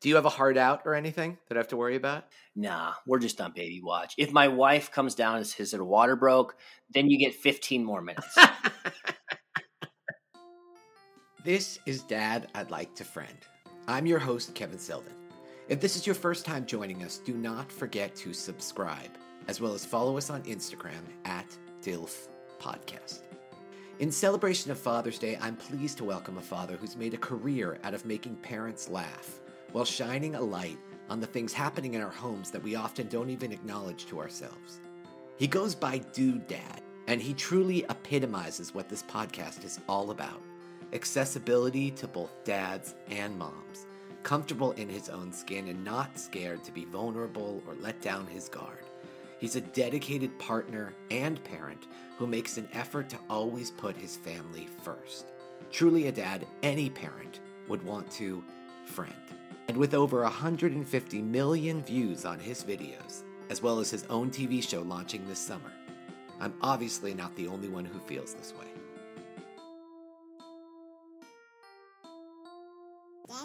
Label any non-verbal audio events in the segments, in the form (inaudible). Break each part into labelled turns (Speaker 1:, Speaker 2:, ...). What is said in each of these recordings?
Speaker 1: Do you have a heart out or anything that I have to worry about?
Speaker 2: Nah, we're just on baby watch. If my wife comes down and says her water broke, then you get 15 more minutes. (laughs)
Speaker 1: this is Dad I'd Like to Friend. I'm your host, Kevin Sylvan. If this is your first time joining us, do not forget to subscribe, as well as follow us on Instagram at DILF Podcast. In celebration of Father's Day, I'm pleased to welcome a father who's made a career out of making parents laugh while shining a light on the things happening in our homes that we often don't even acknowledge to ourselves. He goes by Dude Dad, and he truly epitomizes what this podcast is all about accessibility to both dads and moms, comfortable in his own skin and not scared to be vulnerable or let down his guard. He's a dedicated partner and parent who makes an effort to always put his family first. Truly a dad any parent would want to friend. And with over 150 million views on his videos, as well as his own TV show launching this summer, I'm obviously not the only one who feels this way. (laughs)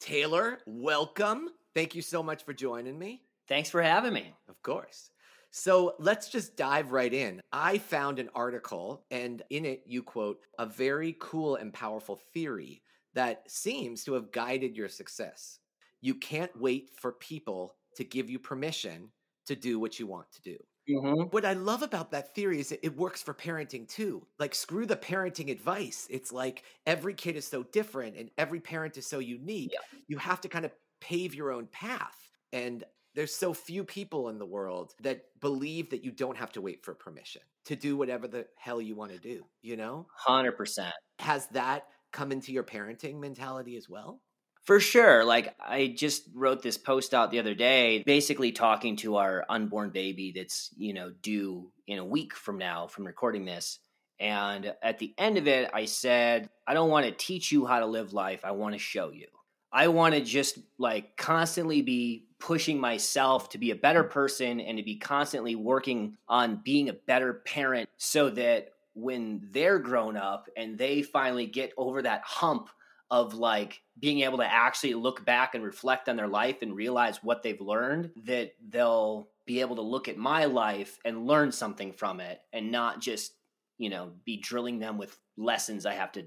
Speaker 1: Taylor, welcome. Thank you so much for joining me.
Speaker 2: Thanks for having me.
Speaker 1: Of course. So let's just dive right in. I found an article, and in it, you quote a very cool and powerful theory that seems to have guided your success. You can't wait for people to give you permission to do what you want to do. Mm-hmm. What I love about that theory is it works for parenting too. Like, screw the parenting advice. It's like every kid is so different and every parent is so unique. Yeah. You have to kind of pave your own path. And there's so few people in the world that believe that you don't have to wait for permission to do whatever the hell you want to do, you know?
Speaker 2: 100%.
Speaker 1: Has that come into your parenting mentality as well?
Speaker 2: For sure. Like I just wrote this post out the other day, basically talking to our unborn baby that's, you know, due in a week from now from recording this. And at the end of it, I said, I don't want to teach you how to live life. I want to show you. I want to just like constantly be pushing myself to be a better person and to be constantly working on being a better parent so that when they're grown up and they finally get over that hump of like being able to actually look back and reflect on their life and realize what they've learned that they'll be able to look at my life and learn something from it and not just you know be drilling them with lessons i have to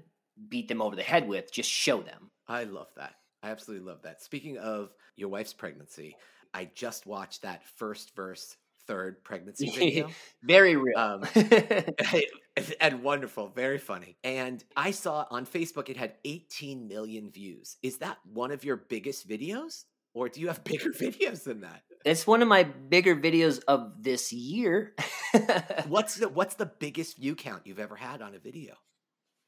Speaker 2: beat them over the head with just show them
Speaker 1: i love that i absolutely love that speaking of your wife's pregnancy i just watched that first verse third pregnancy (laughs) video.
Speaker 2: very real. Um, (laughs) (laughs) (laughs)
Speaker 1: and wonderful, very funny. And I saw on Facebook it had 18 million views. Is that one of your biggest videos? Or do you have (laughs) bigger videos than that?
Speaker 2: It's one of my bigger videos of this year. (laughs)
Speaker 1: what's the what's the biggest view count you've ever had on a video?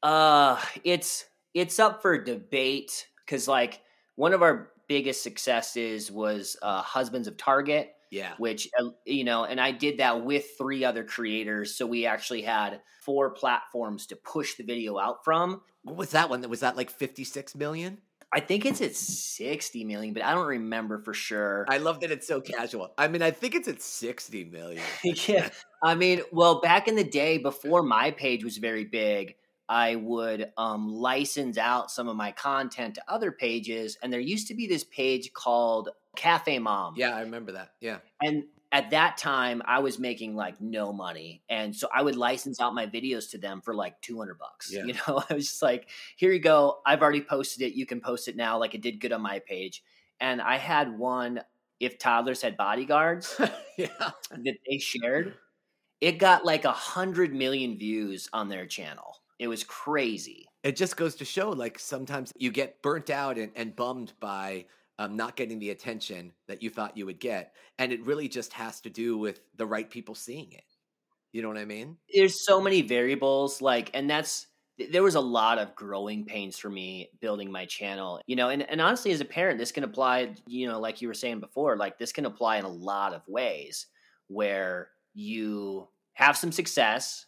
Speaker 2: Uh it's it's up for debate cuz like one of our biggest successes was uh, Husbands of Target
Speaker 1: yeah.
Speaker 2: Which, uh, you know, and I did that with three other creators. So we actually had four platforms to push the video out from.
Speaker 1: What was that one? Was that like 56 million?
Speaker 2: I think it's at 60 million, but I don't remember for sure.
Speaker 1: I love that it's so casual. I mean, I think it's at 60 million. (laughs)
Speaker 2: yeah. I mean, well, back in the day before my page was very big, I would um, license out some of my content to other pages. And there used to be this page called Cafe Mom.
Speaker 1: Yeah, I remember that. Yeah.
Speaker 2: And at that time, I was making like no money. And so I would license out my videos to them for like 200 bucks. Yeah. You know, (laughs) I was just like, here you go. I've already posted it. You can post it now. Like it did good on my page. And I had one, if toddlers had bodyguards, (laughs) yeah. that they shared. It got like a hundred million views on their channel. It was crazy.
Speaker 1: It just goes to show like sometimes you get burnt out and, and bummed by um, not getting the attention that you thought you would get. And it really just has to do with the right people seeing it. You know what I mean?
Speaker 2: There's so many variables, like, and that's, there was a lot of growing pains for me building my channel, you know, and, and honestly, as a parent, this can apply, you know, like you were saying before, like this can apply in a lot of ways where you have some success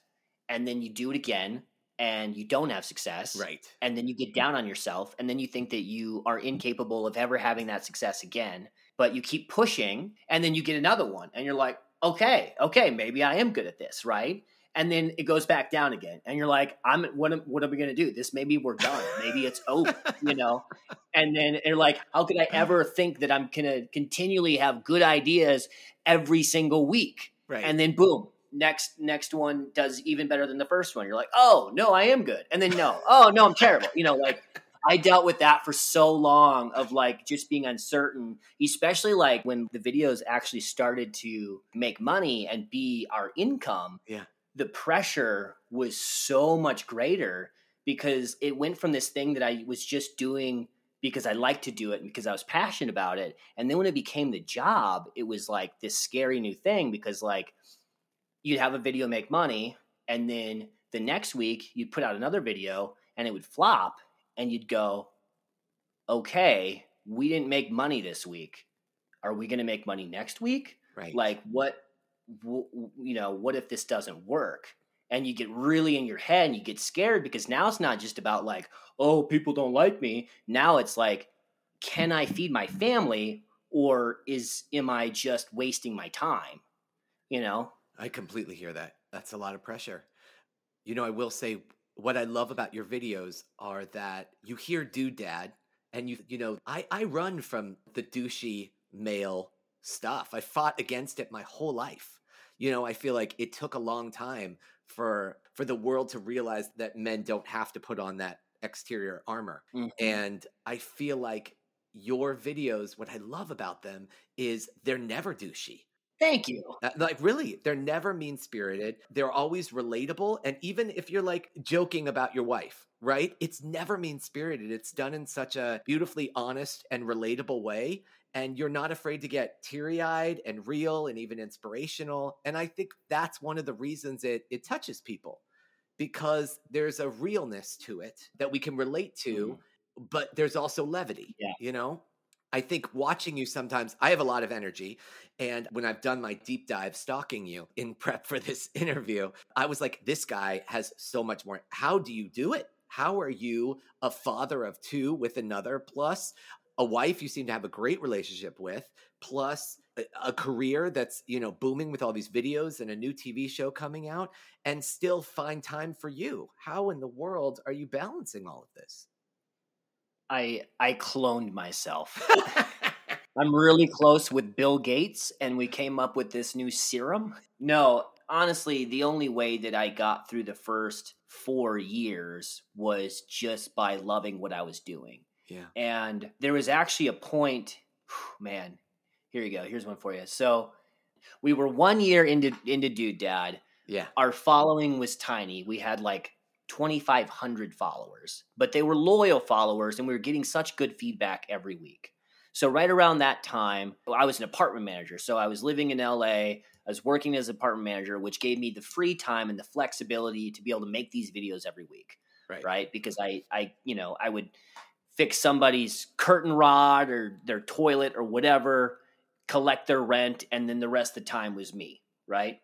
Speaker 2: and then you do it again and you don't have success.
Speaker 1: Right.
Speaker 2: And then you get down on yourself and then you think that you are incapable of ever having that success again. But you keep pushing and then you get another one and you're like, okay, okay, maybe I am good at this, right? and then it goes back down again and you're like i'm what am, what are we going to do this maybe we're done maybe it's over you know and then you're like how could i ever think that i'm going to continually have good ideas every single week
Speaker 1: Right.
Speaker 2: and then boom next next one does even better than the first one you're like oh no i am good and then no oh no i'm terrible you know like I dealt with that for so long of like just being uncertain, especially like when the videos actually started to make money and be our income.
Speaker 1: Yeah.
Speaker 2: The pressure was so much greater because it went from this thing that I was just doing because I liked to do it and because I was passionate about it. And then when it became the job, it was like this scary new thing because like you'd have a video make money and then the next week you'd put out another video and it would flop and you'd go, okay, we didn't make money this week. Are we going to make money next week?
Speaker 1: right.
Speaker 2: Like, what, w- you know, what if this doesn't work? And you get really in your head and you get scared because now it's not just about like, oh, people don't like me. Now it's like, can I feed my family or is, am I just wasting my time? You know?
Speaker 1: I completely hear that. That's a lot of pressure. You know, I will say what I love about your videos are that you hear dude dad and you you know, I I run from the douchey male stuff. I fought against it my whole life. You know, I feel like it took a long time for for the world to realize that men don't have to put on that exterior armor.
Speaker 2: Mhm.
Speaker 1: And I feel like your videos what I love about them is they're never douchey.
Speaker 2: Thank you.
Speaker 1: Uh, Like really, they're never mean spirited. They're always relatable, and even if you're like joking about your wife, right? It's never mean spirited. It's done in such a beautifully honest and relatable way, and you're not afraid to get teary eyed and real and even inspirational. And I think that's one of the reasons it it touches people because there's a realness to it that we can relate to, but there's also levity.
Speaker 2: Yeah.
Speaker 1: you know. I think watching you sometimes, I have a lot of energy. And when I've done my deep dive stalking you (laughs) in prep for this interview, I was like, this guy has so much more. How do you do it? How are you a father of two with another, plus a wife you seem to have a great relationship with, plus a, career that's, you know, booming with all these videos and a new TV show coming out, and still find time for you? How in the world are you balancing all of this?
Speaker 2: I I cloned myself. (laughs) (laughs) I'm really close with Bill Gates, and we came up with this new serum. No, honestly, the only way that I got through the first four years was just by loving what I was doing.
Speaker 1: yeah.
Speaker 2: And there was actually a point, man, here you go. Here's one for you. So we were one year into into Dude Dad.
Speaker 1: Yeah.
Speaker 2: Our following was tiny. We had like 2,500 followers, but they were loyal followers, and we were getting such good feedback every week. So right around that time, I was an apartment manager. So I was living in LA. I was working as an apartment manager, which gave me the free time and the flexibility to be able to make these videos every week
Speaker 1: Right.
Speaker 2: right? Because I, I, you know, I would fix somebody's curtain rod or their toilet or whatever, collect their rent, and then the rest of the time was me, right?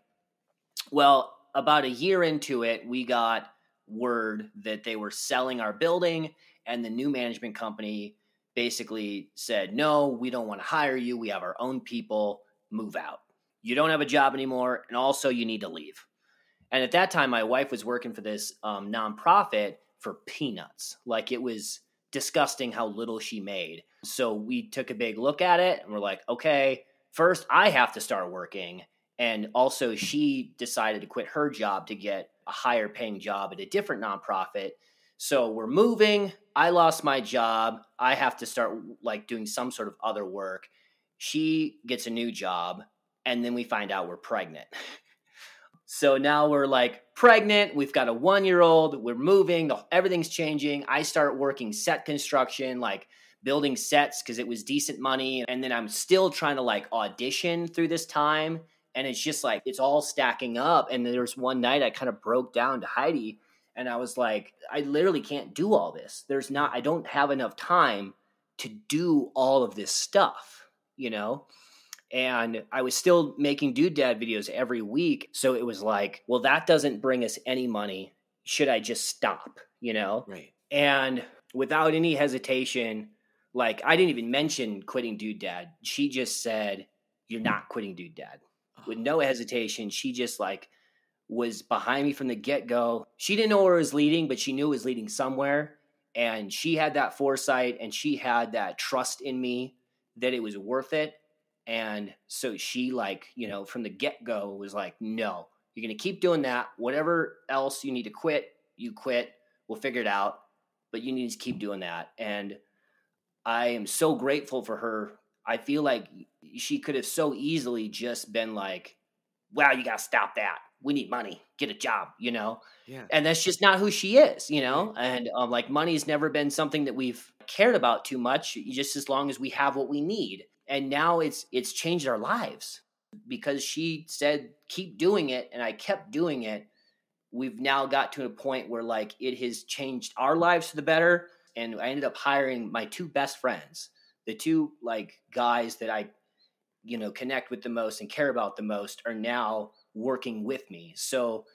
Speaker 2: Well, about a year into it, we got word that they were selling our building, and the new management company basically said, No, we don't want to hire you. We have our own people. Move out. You don't have a job anymore, and also you need to leave. And at that time, my wife was working for this um, nonprofit for peanuts. Like it was disgusting how little she made. So we took a big look at it and we're like, okay, first I have to start working. And also, she decided to quit her job to get a higher paying job at a different nonprofit. So we're moving. I lost my job. I have to start like doing some sort of other work. She gets a new job. And then we find out we're pregnant. (laughs) So now we're like pregnant. We've got a one year old. We're moving. Everything's changing. I start working set construction, like building sets because it was decent money. And then I'm still trying to like audition through this time. And it's just like, it's all stacking up. And there's one night I kind of broke down to Heidi and I was like, I literally can't do all this. There's not, I don't have enough time to do all of this stuff, you know? and I was still making dude dad videos every week. So it was like, well, that doesn't bring us any money. Should I just stop? You know?
Speaker 1: Right.
Speaker 2: And without any hesitation, like I didn't even mention quitting dude dad. She just said, You're not quitting dude dad. With no hesitation, she just like was behind me from the get go. She didn't know where it was leading, but she knew it was leading somewhere. And she had that foresight and she had that trust in me that it was worth it. And so she, like, you know, from the get go was like, no, you're going to keep doing that. Whatever else you need to quit, you quit. We'll figure it out. But you need to keep doing that. And I am so grateful for her. I feel like she could have so easily just been like, wow, you got to stop that. We need money. Get a job, you know?
Speaker 1: Yeah.
Speaker 2: And that's just not who she is, you know? And um, like money's never been something that we've cared about too much, just as long as we have what we need. And now it's it's changed our lives because she said keep doing it and I kept doing it. We've now got to a point where like it has changed our lives for the better and I ended up hiring my two best friends, the two like guys that I you know connect with the most and care about the most are now working with me. So,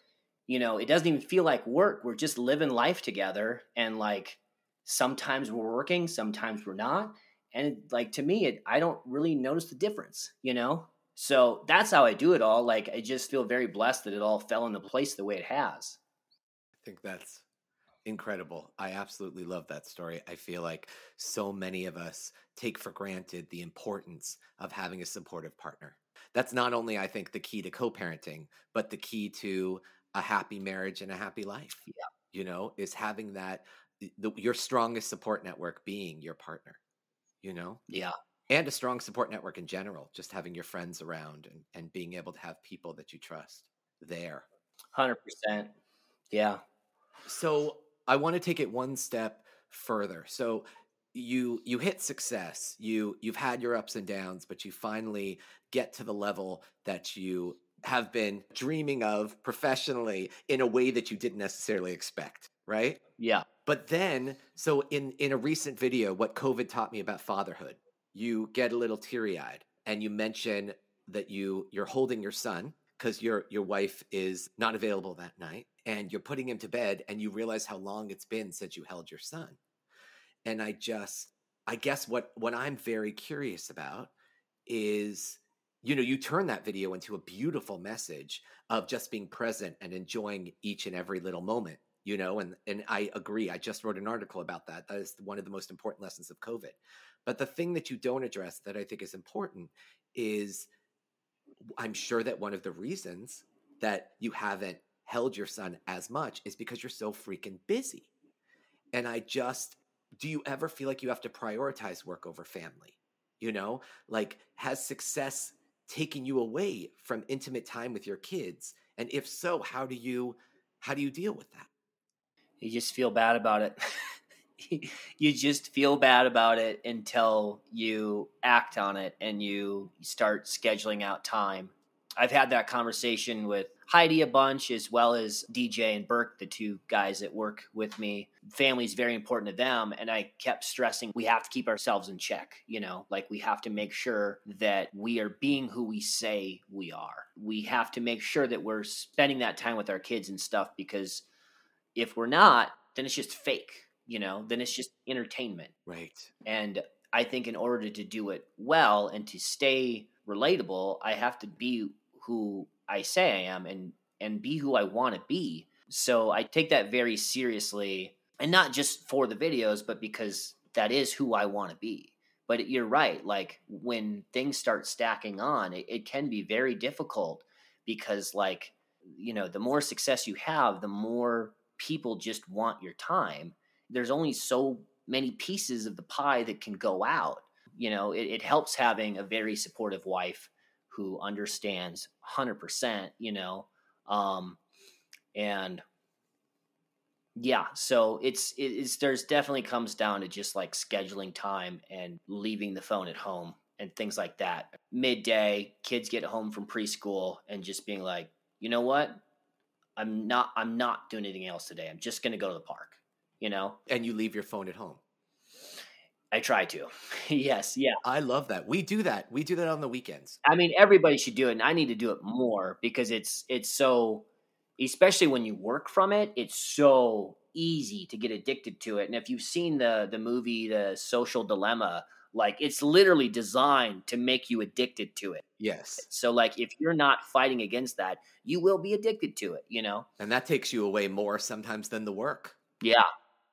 Speaker 2: you know, it doesn't even feel like work. We're just living life together and like sometimes we're working, sometimes we're not. And like to me, it, I don't really notice the difference, you know? So that's how I do it all. Like I just feel very blessed that it all fell into place the way it has.
Speaker 1: I think that's incredible. I absolutely love that story. I feel like so many of us take for granted the importance of having a supportive partner. That's not only, I think, the key to co parenting, but the key to a happy marriage and a happy life.
Speaker 2: Yeah.
Speaker 1: You know, is having that, the, your strongest support network being your partner, you know?
Speaker 2: Yeah.
Speaker 1: And a strong support network in general, just having your friends around and, and being able to have people that you trust there.
Speaker 2: 100%. Yeah.
Speaker 1: So I want to take it one step further. So you you hit success. You you've had your ups and downs, but you finally get to the level that you have been dreaming of professionally in a way that you didn't necessarily expect, right?
Speaker 2: Yeah.
Speaker 1: But then, so in in a recent video, what COVID taught me about fatherhood, you get a little teary eyed, and you mention that you you're holding your son because your your wife is not available that night, and you're putting him to bed, and you realize how long it's been since you held your son, and I just I guess what what I'm very curious about is you know you turn that video into a beautiful message of just being present and enjoying each and every little moment you know and and i agree i just wrote an article about that that is one of the most important lessons of covid. But the thing that you don't address that i think is important is i'm sure that one of the reasons that you haven't held your son as much is because you're so freaking busy and i just do you ever feel like you have to prioritize work over family you know like has success taken you away from intimate time with your kids and if so how do you how do you deal with that
Speaker 2: you just feel bad about it. (laughs) you just feel bad about it until you act on it and you start scheduling out time. I've had that conversation with Heidi a bunch, as well as DJ and Burke, the two guys that work with me. Family is very important to them. And I kept stressing we have to keep ourselves in check. You know, like we have to make sure that we are being who we say we are. We have to make sure that we're spending that time with our kids and stuff because if we're not, then it's just fake, you know, then it's just entertainment.
Speaker 1: right
Speaker 2: And I think in order to do it well and to stay relatable, I have to be who I say I am and and be who I want to be. So I take that very seriously and not just for the videos, but because that is who I want to be. But you're right, like when things start stacking on, it, it can be very difficult because like you know, the more success you have, the more people just want your time. There's only so many pieces of the pie that can go out. You know, it, it helps having a very supportive wife who understands 100%, you know, um, and yeah, so it's it's there's definitely comes down to just like scheduling time and leaving the phone at home and things like that. Midday, kids get home from preschool and just being like, you know what, I'm not I'm not doing anything else today. I'm just going to go to the park. You know,
Speaker 1: and you leave your phone at home
Speaker 2: I try to. (laughs) yes, yeah.
Speaker 1: i love that we do that we do that on the weekends
Speaker 2: I mean, everybody should do it, and I need to do it more because it's it's so, especially when you work from it, it's so easy to get addicted to it. And if you've seen the the movie The Social Dilemma, Like it's literally designed to make you addicted to it.
Speaker 1: Yes.
Speaker 2: So like if you're not fighting against that, you will be addicted to it, you know?
Speaker 1: And that takes you away more sometimes than the work.
Speaker 2: Yeah.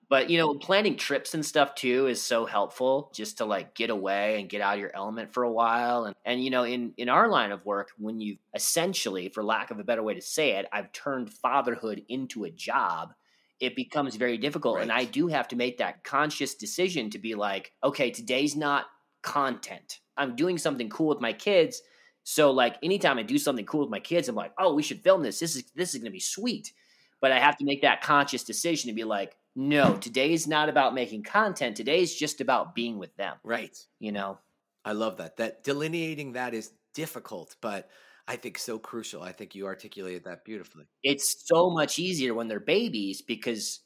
Speaker 2: But you know, planning trips and stuff too is so helpful just to like get away and get out of your element for a while. And and you know, in in our line of work, when you essentially, for lack of a better way to say it, I've turned fatherhood into a job, it becomes very difficult.
Speaker 1: Right.
Speaker 2: And I do have to make that conscious decision to be like, okay, today's not content. I'm doing something cool with my kids. So like anytime I do something cool with my kids, I'm like, oh, we should film this. This is this is gonna be sweet. But I have to make that conscious decision to be like, no, today is not about making content. Today is just about being with them.
Speaker 1: Right.
Speaker 2: You know?
Speaker 1: I love that. That delineating that is difficult, but I think so crucial. I think you articulated that beautifully.
Speaker 2: It's so much easier when they're babies because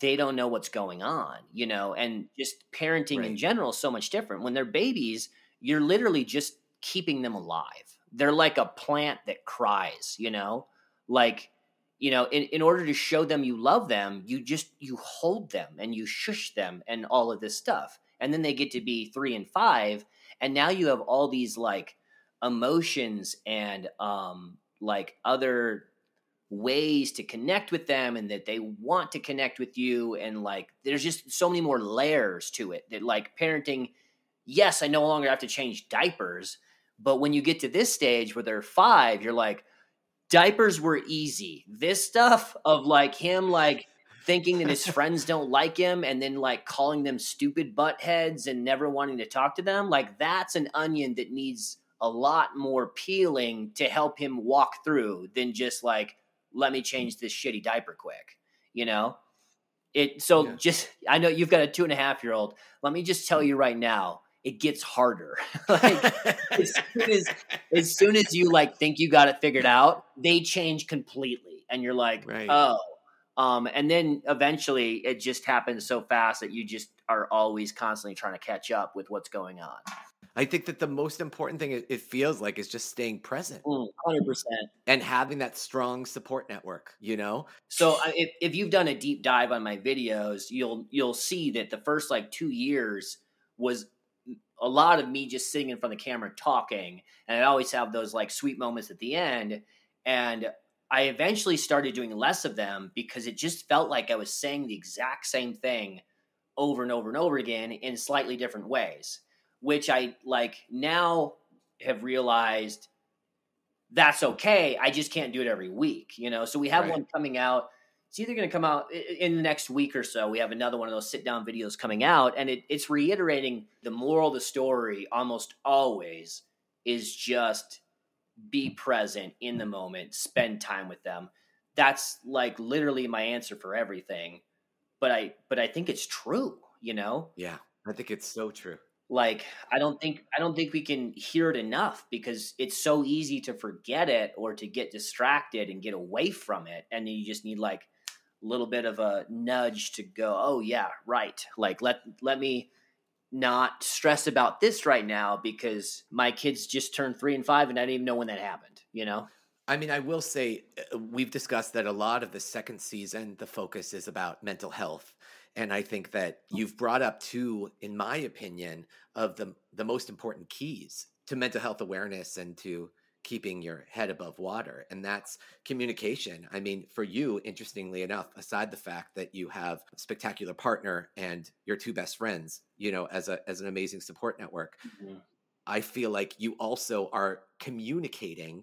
Speaker 2: they don't know what's going on, you know, and just parenting
Speaker 1: Right.
Speaker 2: in general is so much different. When they're babies, you're literally just keeping them alive. They're like a plant that cries, you know? Like, you know, in, in order to show them you love them, you just you hold them and you shush them and all of this stuff. And then they get to be three and five, and now you have all these like emotions and um like other ways to connect with them and that they want to connect with you and like there's just so many more layers to it that like parenting yes i no longer have to change diapers but when you get to this stage where they're five you're like diapers were easy. This stuff of like him like thinking that his (laughs) friends don't like him and then like calling them stupid butt heads and never wanting to talk to them like that's an onion that needs a lot more peeling to help him walk through than just like let me change this shitty diaper quick you know? It so
Speaker 1: Yeah.
Speaker 2: just i know you've got a two and a half year old. Let me just tell you right now it gets harder. (laughs) Like (laughs) as soon as as soon as you like think you got it figured out they change completely and you're like
Speaker 1: Right.
Speaker 2: oh. Um and then eventually it just happens so fast that you just are always constantly trying to catch up with what's going on.
Speaker 1: I think that the most important thing it feels like is just staying present.
Speaker 2: Mm, 100%
Speaker 1: and having that strong support network, you know?
Speaker 2: So if, if you've done a deep dive on my videos, you'll you'll see that the first like two years was a lot of me just sitting in front of the camera talking, and I always have those like sweet moments at the end. And I eventually started doing less of them because it just felt like I was saying the exact same thing over and over and over again in slightly different ways, which I like now have realized that's okay. I just can't do it every week, you know. So we have
Speaker 1: Right.
Speaker 2: one coming out. It's either going to come out in the next week or so. We have another one of those sit down videos coming out, and it, it's reiterating the moral of the story almost always is just be present in the moment, spend time with them. That's like literally my answer for everything. But I but I think it's true, you know?
Speaker 1: Yeah. I think it's so true.
Speaker 2: like i don't think i don't think we can hear it enough because it's so easy to forget it or to get distracted and get away from it and you just need like little bit of a nudge to go oh yeah right like let let me not stress about this right now because my kids just turned three and five and i didn't even know when that happened you know
Speaker 1: I mean, I will say uh, we've discussed that a lot of the second season, the focus is about mental health. And I think that you've brought up two, in my opinion, of the the most important keys to mental health awareness and to keeping your head above water. And that's communication. I mean, for you, interestingly enough, aside the fact that you have a spectacular partner and your two best friends, you know, as a as an amazing support network, mm-hmm. I feel like you also are communicating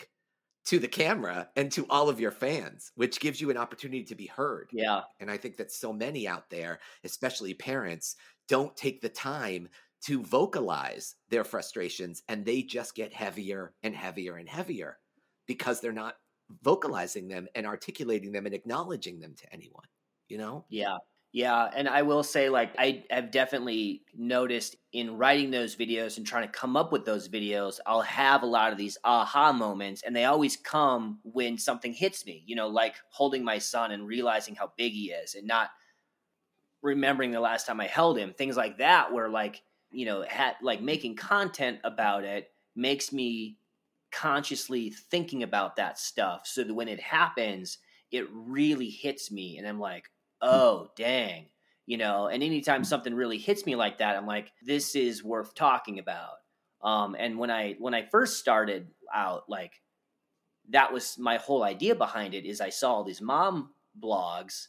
Speaker 1: to the camera and to all of your fans, which gives you an opportunity to be heard.
Speaker 2: yeah
Speaker 1: And I think that so many out there, especially parents, don't take the time to vocalize their frustrations and they just get heavier and heavier and heavier because they're not vocalizing them and articulating them and acknowledging them to anyone, you know?
Speaker 2: Yeah. Yeah. And I will say, like, I have definitely noticed in writing those videos and trying to come up with those videos, I'll have a lot of these aha moments, and they always come when something hits me, you know, like holding my son and realizing how big he is and not remembering the last time I held him, things like that, where, like, you know, like making content about it makes me consciously thinking about that stuff so that when it happens, it really hits me and I'm like, oh, dang. you know. And anytime something really hits me like that, I'm like, this is worth talking about. Um, and when I when I first started out, like that was my whole idea behind it. Is I saw all these mom blogs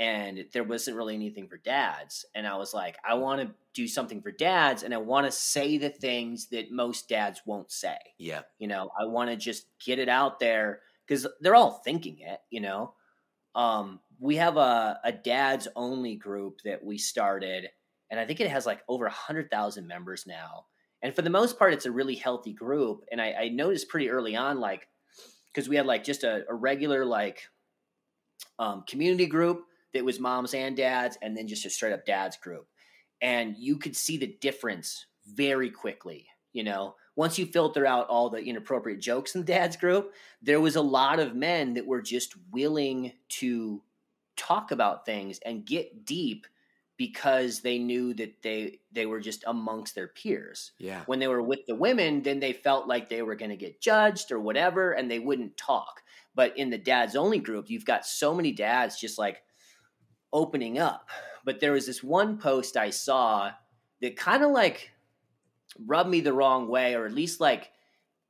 Speaker 2: and there wasn't really anything for dads. And I was like, I want to do something for dads and I want to say the things that most dads won't say.
Speaker 1: Yeah.
Speaker 2: You know, I want to just get it out there because they're all thinking it, you know. Um, we have a, a dads only group that we started, and I think it has like over a hundred thousand members now. And for the most part, it's a really healthy group. And I, I noticed pretty early on, like, because we had like just a, a regular like um, community group that was moms and dads, and then just a straight up dads group. And you could see the difference very quickly. You know, once you filter out all the inappropriate jokes in the dads group, there was a lot of men that were just willing to talk about things and get deep because they knew that they they were just amongst their peers.
Speaker 1: Yeah.
Speaker 2: When they were with the women, then they felt like they were going to get judged or whatever and they wouldn't talk. But in the dads only group, you've got so many dads just like opening up. But there was this one post I saw that kind of like rubbed me the wrong way, or at least like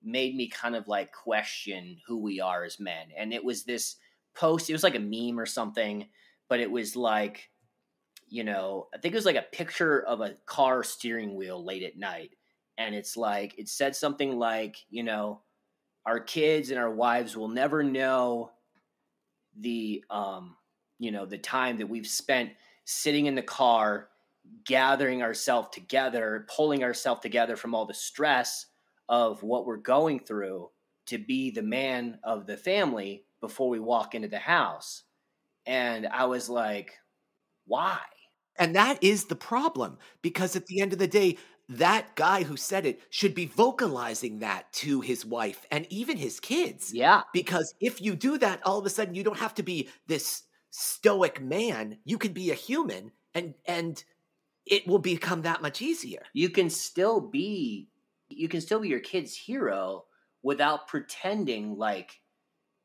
Speaker 2: made me kind of like question who we are as men. And it was this post, it was like a meme or something, but it was like, you know, I think it was like a picture of a car steering wheel late at night. And it's like, it said something like, you know, our kids and our wives will never know the, um, you know, the time that we've spent sitting in the car gathering ourselves together, pulling ourselves together from all the stress of what we're going through to be the man of the family before we walk into the house. And I was like, why?
Speaker 1: And that is the problem because at the end of the day, that guy who said it should be vocalizing that to his wife and even his kids.
Speaker 2: Yeah.
Speaker 1: Because if you do that, all of a sudden you don't have to be this stoic man. You can be a human and and it will become that much easier.
Speaker 2: You can still be you can still be your kid's hero without pretending like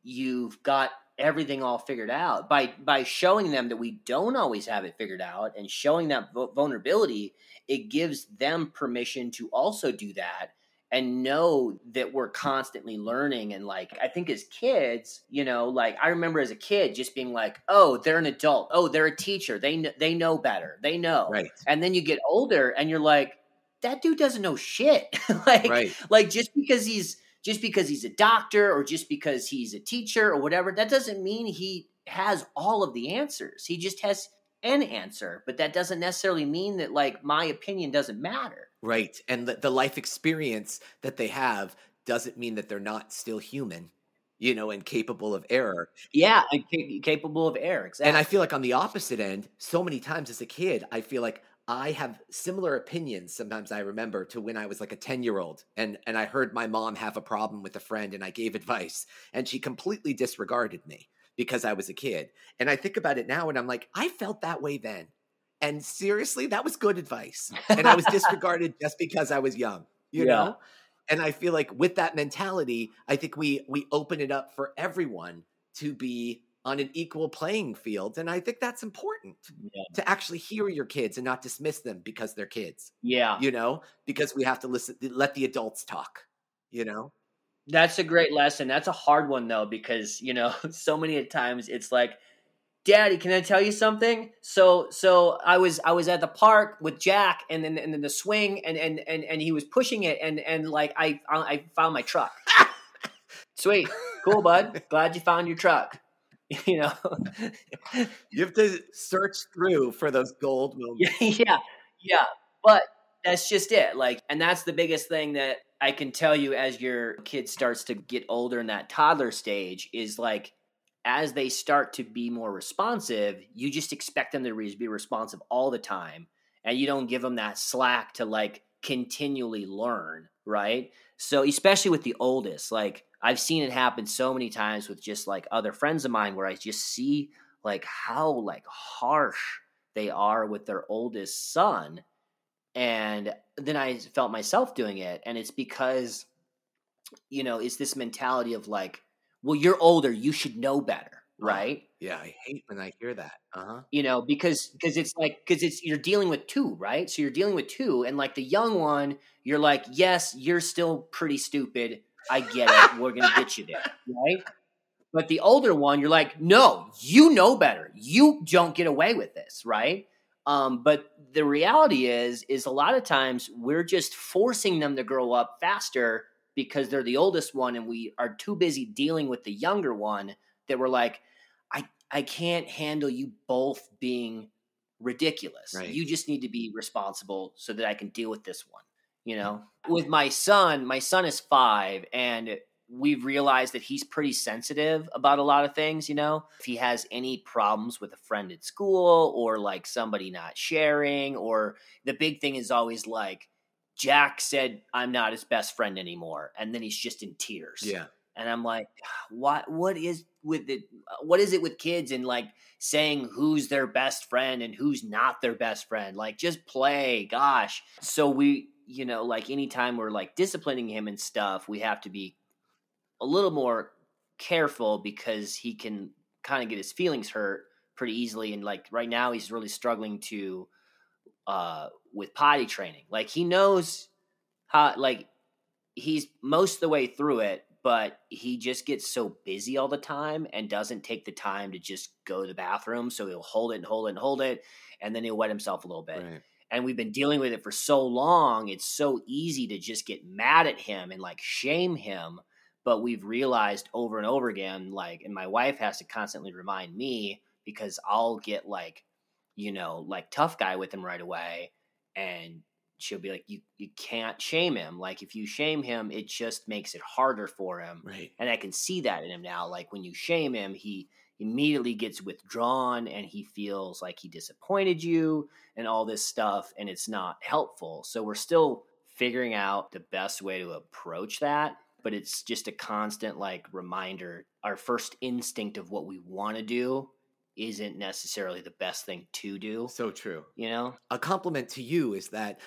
Speaker 2: you've got everything all figured out by by showing them that we don't always have it figured out and showing that vulnerability it gives them permission to also do that and know that we're constantly learning and like i think as kids you know like i remember as a kid just being like oh they're an adult. Oh they're a teacher. They kn- they know better. They know.
Speaker 1: Right.
Speaker 2: and then you get older and you're like that dude doesn't know shit. (laughs) Like
Speaker 1: Right.
Speaker 2: like just because he's just because he's a doctor or just because he's a teacher or whatever that doesn't mean he has all of the answers. He just has an answer but that doesn't necessarily mean that like my opinion doesn't matter
Speaker 1: Right. And the, the life experience that they have doesn't mean that they're not still human, you know, and capable of error.
Speaker 2: yeah and ca- capable of error exactly
Speaker 1: And I feel like on the opposite end, so many times as a kid, I feel like I have similar opinions. Sometimes I remember to when I was like a 10 year old and, and I heard my mom have a problem with a friend and I gave advice and she completely disregarded me because I was a kid. And I think about it now and I'm like, I felt that way then. And seriously, that was good advice. And I was disregarded (laughs) just because I was young, you
Speaker 2: Yeah.
Speaker 1: know? And I feel like with that mentality, I think we we open it up for everyone to be on an equal playing field. And I think that's important
Speaker 2: Yeah.
Speaker 1: to actually hear your kids and not dismiss them because they're kids,
Speaker 2: yeah
Speaker 1: you know, because we have to listen, let the adults talk, you know?
Speaker 2: That's a great lesson. That's a hard one though, because you know, (laughs) so many times it's like, Daddy, can I tell you something? So, so I was I was at the park with Jack, and then and then the swing, and and and and he was pushing it, and and like I I found my truck. (laughs) Sweet, cool, bud. Glad you found your truck. (laughs) You know,
Speaker 1: You have to search through for those gold moments.
Speaker 2: yeah, yeah, yeah. But that's just it. Like, and that's the biggest thing that I can tell you as your kid starts to get older in that toddler stage is like, as they start to be more responsive, you just expect them to be responsive all the time, and you don't give them that slack to like continually learn, right? So, especially with the oldest, like I've seen it happen so many times with just like other friends of mine where I just see like how like harsh they are with their oldest son and then i felt myself doing it and it's because you know it's this mentality of like well you're older you should know better right?
Speaker 1: Yeah, I hate when I hear that. Uh-huh.
Speaker 2: You know, because because it's like because it's you're dealing with two, right? So you're dealing with two, and like the young one, you're like, yes, you're still pretty stupid. I get it. We're gonna get you there, right? But the older one, you're like, no, you know better. You don't get away with this, right? Um, but the reality is, is a lot of times we're just forcing them to grow up faster because they're the oldest one, and we are too busy dealing with the younger one that we're like, I I can't handle you both being ridiculous.
Speaker 1: Right.
Speaker 2: You just need to be responsible so that I can deal with this one. You know, with my son, my son is five, and we've realized that he's pretty sensitive about a lot of things, you know. If he has any problems with a friend at school or like somebody not sharing or the big thing is always like Jack said I'm not his best friend anymore and then he's just in tears.
Speaker 1: Yeah.
Speaker 2: And I'm like, what what is with it what is it with kids and like saying who's their best friend and who's not their best friend? Like just play, gosh. So we you know, like anytime we're like disciplining him and stuff, we have to be a little more careful because he can kind of get his feelings hurt pretty easily and like right now he's really struggling to uh with potty training like he knows how like he's most of the way through it but he just gets so busy all the time and doesn't take the time to just go to the bathroom so he'll hold it and hold it and hold it and then he'll wet himself a little bit
Speaker 1: Right.
Speaker 2: and we've been dealing with it for so long it's so easy to just get mad at him and like shame him but we've realized over and over again like and my wife has to constantly remind me because i'll get like you know like tough guy with him right away and she'll be like you you can't shame him. Like if you shame him it just makes it harder for him.
Speaker 1: Right.
Speaker 2: and i can see that in him now. Like when you shame him he immediately gets withdrawn and he feels like he disappointed you and all this stuff and it's not helpful. So we're still figuring out the best way to approach that but it's just a constant like reminder our first instinct of what we want to do isn't necessarily the best thing to do
Speaker 1: So true.
Speaker 2: you know
Speaker 1: a compliment to you is that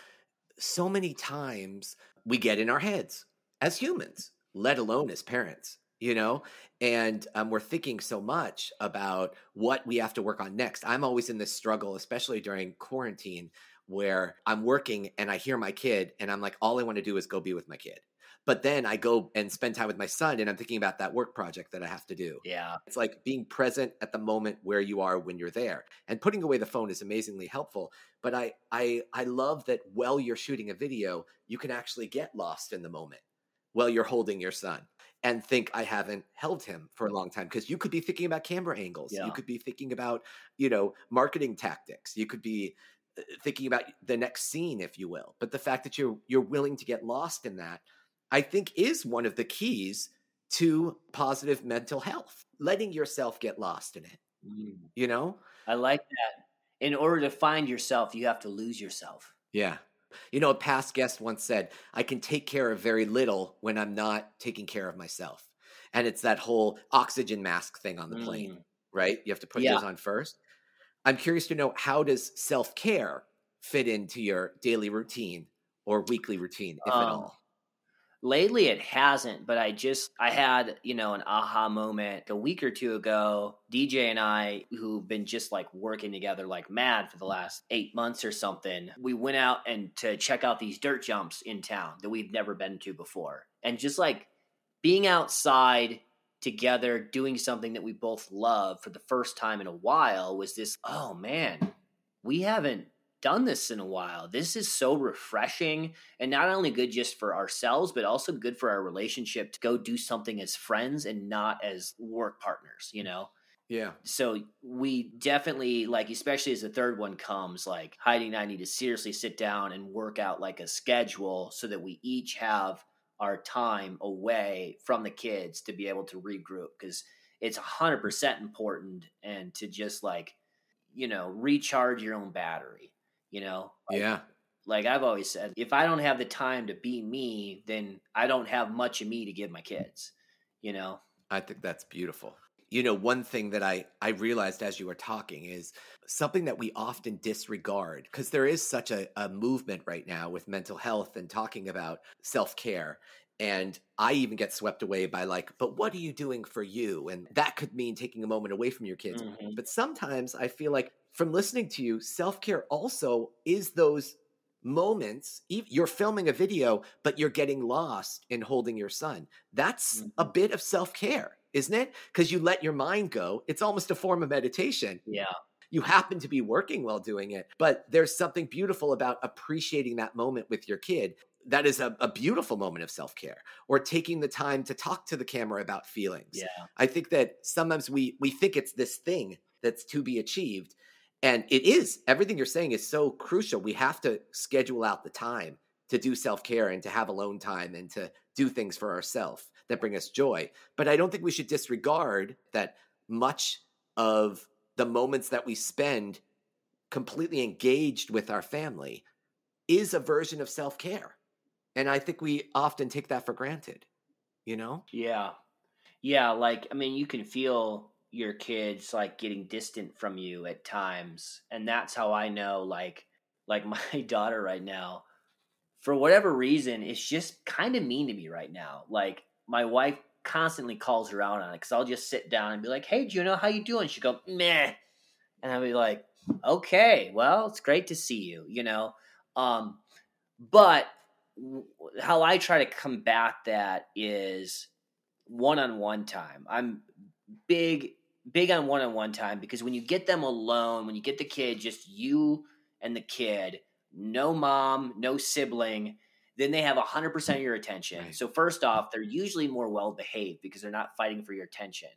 Speaker 1: so many times we get in our heads as humans, let alone as parents, you know? And um, we're thinking so much about what we have to work on next. I'm always in this struggle, especially during quarantine, where I'm working and I hear my kid and I'm like, all I want to do is go be with my kid. But then I go and spend time with my son and I'm thinking about that work project that I have to do.
Speaker 2: yeah
Speaker 1: It's like being present at the moment where you are when you're there. And putting away the phone is amazingly helpful. But I I I love that while you're shooting a video, you can actually get lost in the moment while you're holding your son and think I haven't held him for a long time because you could be thinking about camera angles.
Speaker 2: Yeah.
Speaker 1: You could be thinking about, you know, marketing tactics. You could be uh, thinking about the next scene if you will. But the fact that you're you're willing to get lost in that I think is one of the keys to positive mental health. Letting yourself get lost in it,
Speaker 2: Mm.
Speaker 1: you know?
Speaker 2: i like that in order to find yourself you have to lose yourself
Speaker 1: Yeah. You know, a past guest once said, I can take care of very little when I'm not taking care of myself. And it's that whole oxygen mask thing on the plane,
Speaker 2: Mm.
Speaker 1: right? You have to put
Speaker 2: Yeah.
Speaker 1: those on first. I'm curious to know how does self care fit into your daily routine or weekly routine, if at
Speaker 2: Um,
Speaker 1: all?
Speaker 2: Lately it hasn't but i just i had you know an aha moment a week or two ago. Dj and i who've been just like working together like mad for the last eight months or something we went out and to check out these dirt jumps in town that we've never been to before. And just like being outside together doing something that we both love for the first time in a while was this oh man we haven't done this in a while. This is so refreshing and not only good just for ourselves but also good for our relationship to go do something as friends and not as work partners you know?
Speaker 1: Yeah.
Speaker 2: so we definitely like especially as the third one comes like heidi and i need to seriously sit down and work out like a schedule so that we each have our time away from the kids to be able to regroup because it's 100% important and to just like you know recharge your own battery you know Like,
Speaker 1: Yeah.
Speaker 2: like I've always said, if I don't have the time to be me, then I don't have much of me to give my kids. You know,
Speaker 1: I think that's beautiful. You know, one thing that I I realized as you were talking is something that we often disregard because there is such a, a movement right now with mental health and talking about self-care and I even get swept away by like, but what are you doing for you? And that could mean taking a moment away from your kids. Mm-hmm. But sometimes I feel like from listening to you, self care also is those moments. You're filming a video, but you're getting lost in holding your son. That's mm-hmm. a bit of self care, isn't it? Because you let your mind go. It's almost a form of meditation.
Speaker 2: Yeah
Speaker 1: you happen to be working while doing it but there's something beautiful about appreciating that moment with your kid that is a, a beautiful moment of self-care or taking the time to talk to the camera about feelings
Speaker 2: yeah
Speaker 1: i think that sometimes we we think it's this thing that's to be achieved and it is everything you're saying is so crucial we have to schedule out the time to do self-care and to have alone time and to do things for ourselves that bring us joy but i don't think we should disregard that much of the moments that we spend completely engaged with our family is a version of self-care and I think we often take that for granted, you know?
Speaker 2: Yeah. Yeah. Like, I mean, you can feel your kids like getting distant from you at times. And that's how I know, like, (laughs) like my daughter right now, for whatever reason, is just kind of mean to me right now. Like, my wife constantly calls her out on it because I'll just sit down and be like, "Hey, Juno, how you doing?" She go, "Meh," and I'll be like, "Okay, well, it's great to see you," you know. Um, but how I try to combat that is one on one time. I'm big big on one on one time because when you get them alone, when you get the kid just you and the kid, no mom, no sibling, then they have 100% of your attention. Right. So first off, they're usually more well behaved because they're not fighting for your attention.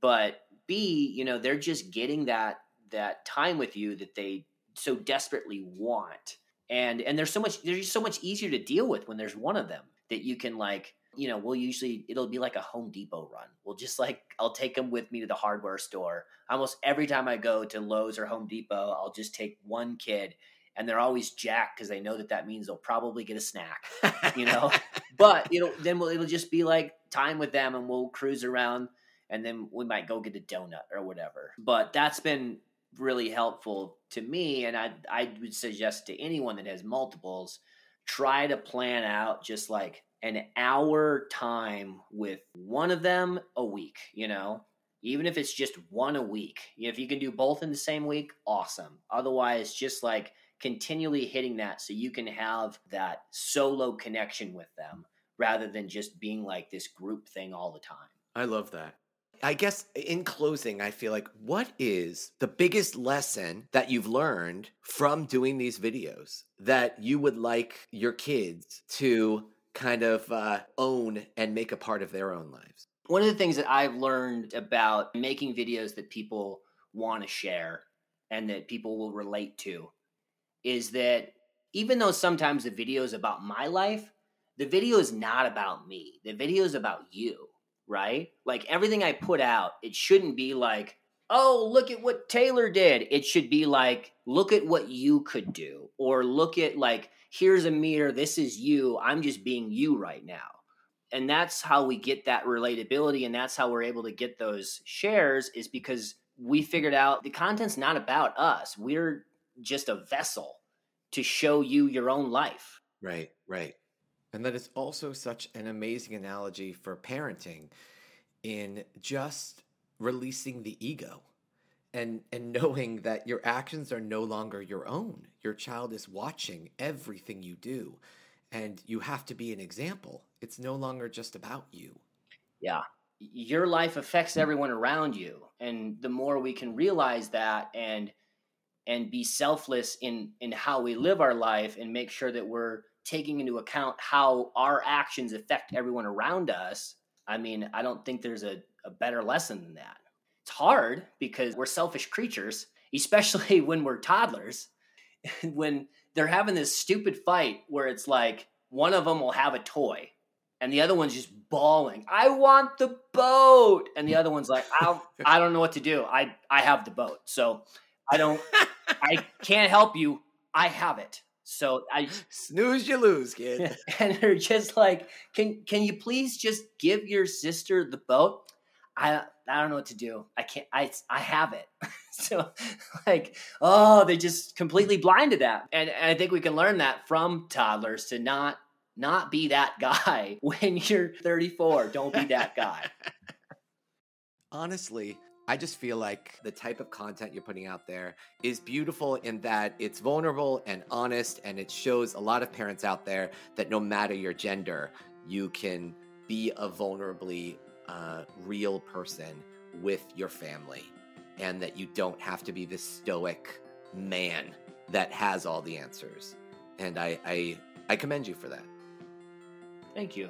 Speaker 2: But B, you know, they're just getting that that time with you that they so desperately want and and there's so much they're just so much easier to deal with when there's one of them that you can like you know we'll usually it'll be like a home depot run. We'll just like i'll take them with me to the hardware store. Almost every time i go to Lowe's or home depot i'll just take one kid and they're always jacked because they know that that means they'll probably get a snack (laughs) you know? But it'll then we'll, it'll just be like time with them and we'll cruise around and then we might go get a donut or whatever. But that's been really helpful to me and I I would suggest to anyone that has multiples try to plan out just like an hour time with one of them a week, you know? Even if it's just one a week. If you can do both in the same week, awesome. Otherwise, just like continually hitting that so you can have that solo connection with them rather than just being like this group thing all the time.
Speaker 1: I love that. I guess in closing, I feel like what is the biggest lesson that you've learned from doing these videos that you would like your kids to kind of uh, own and make a part of their own lives?
Speaker 2: One of the things that I've learned about making videos that people want to share and that people will relate to is that even though sometimes the video is about my life, the video is not about me. The video is about you right? Like everything I put out, it shouldn't be like, oh, look at what Taylor did. It should be like, look at what you could do, or look at like, here's a mirror, this is you. I'm just being you right now. And that's how we get that relatability, and that's how we're able to get those shares, is because we figured out the content's not about us. We're just a vessel to show you your own life.
Speaker 1: Right, right. And that is also such an amazing analogy for parenting in just releasing the ego and and knowing that your actions are no longer your own. Your child is watching everything you do and you have to be an example. It's no longer just about you.
Speaker 2: Yeah. Your life affects everyone around you and the more we can realize that and and be selfless in in how we live our life and make sure that we're taking into account how our actions affect everyone around us, I mean, I don't think there's a, a better lesson than that. It's hard because we're selfish creatures, (laughs) especially when we're toddlers. (laughs) when they're having this stupid fight where it's like one of them will have a toy and the other one's just bawling, I want the boat. And the other one's like, I, (laughs) I don't know what to do. I, I have the boat. So I don't, I can't help you. I have it. So I
Speaker 1: snooze, you lose, kid.
Speaker 2: And they're just like, can can you please just give your sister the boat? I I don't know what to do. I can't. I I have it. (laughs) so like, oh, they just completely blind to that. And, and I think we can learn that from toddlers to not not be that (laughs) guy when you're 34. Don't be that guy. (laughs)
Speaker 1: Honestly, I just feel like the type of content you're putting out there is beautiful in that it's vulnerable and honest, and it shows a lot of parents out there that no matter your gender, you can be a vulnerably uh, real person with your family, and that you don't have to be this stoic man that has all the answers. And I, I, I commend you for that.
Speaker 2: Thank you.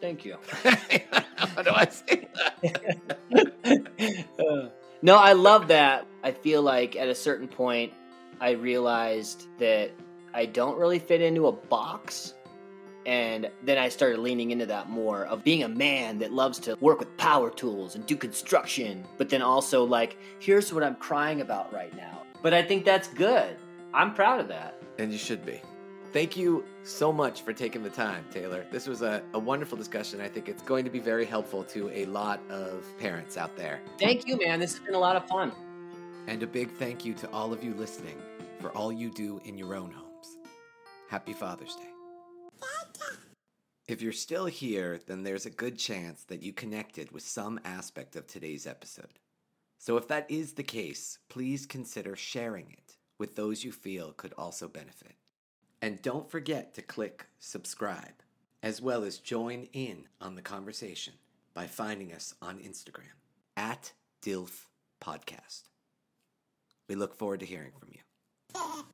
Speaker 2: Thank you. (laughs)
Speaker 1: How do I say
Speaker 2: that? (laughs) no, I love that. I feel like at a certain point, I realized that I don't really fit into a box. And then I started leaning into that more of being a man that loves to work with power tools and do construction, but then also like, here's what I'm crying about right now. But I think that's good. I'm proud of that.
Speaker 1: And you should be. Thank you so much for taking the time, Taylor. This was a, a wonderful discussion. I think it's going to be very helpful to a lot of parents out there.
Speaker 2: Thank you, man. This has been a lot of fun.
Speaker 1: And a big thank you to all of you listening for all you do in your own homes. Happy Father's Day. If you're still here, then there's a good chance that you connected with some aspect of today's episode. So if that is the case, please consider sharing it with those you feel could also benefit. And don't forget to click subscribe, as well as join in on the conversation by finding us on Instagram at DILF Podcast. We look forward to hearing from you. (laughs)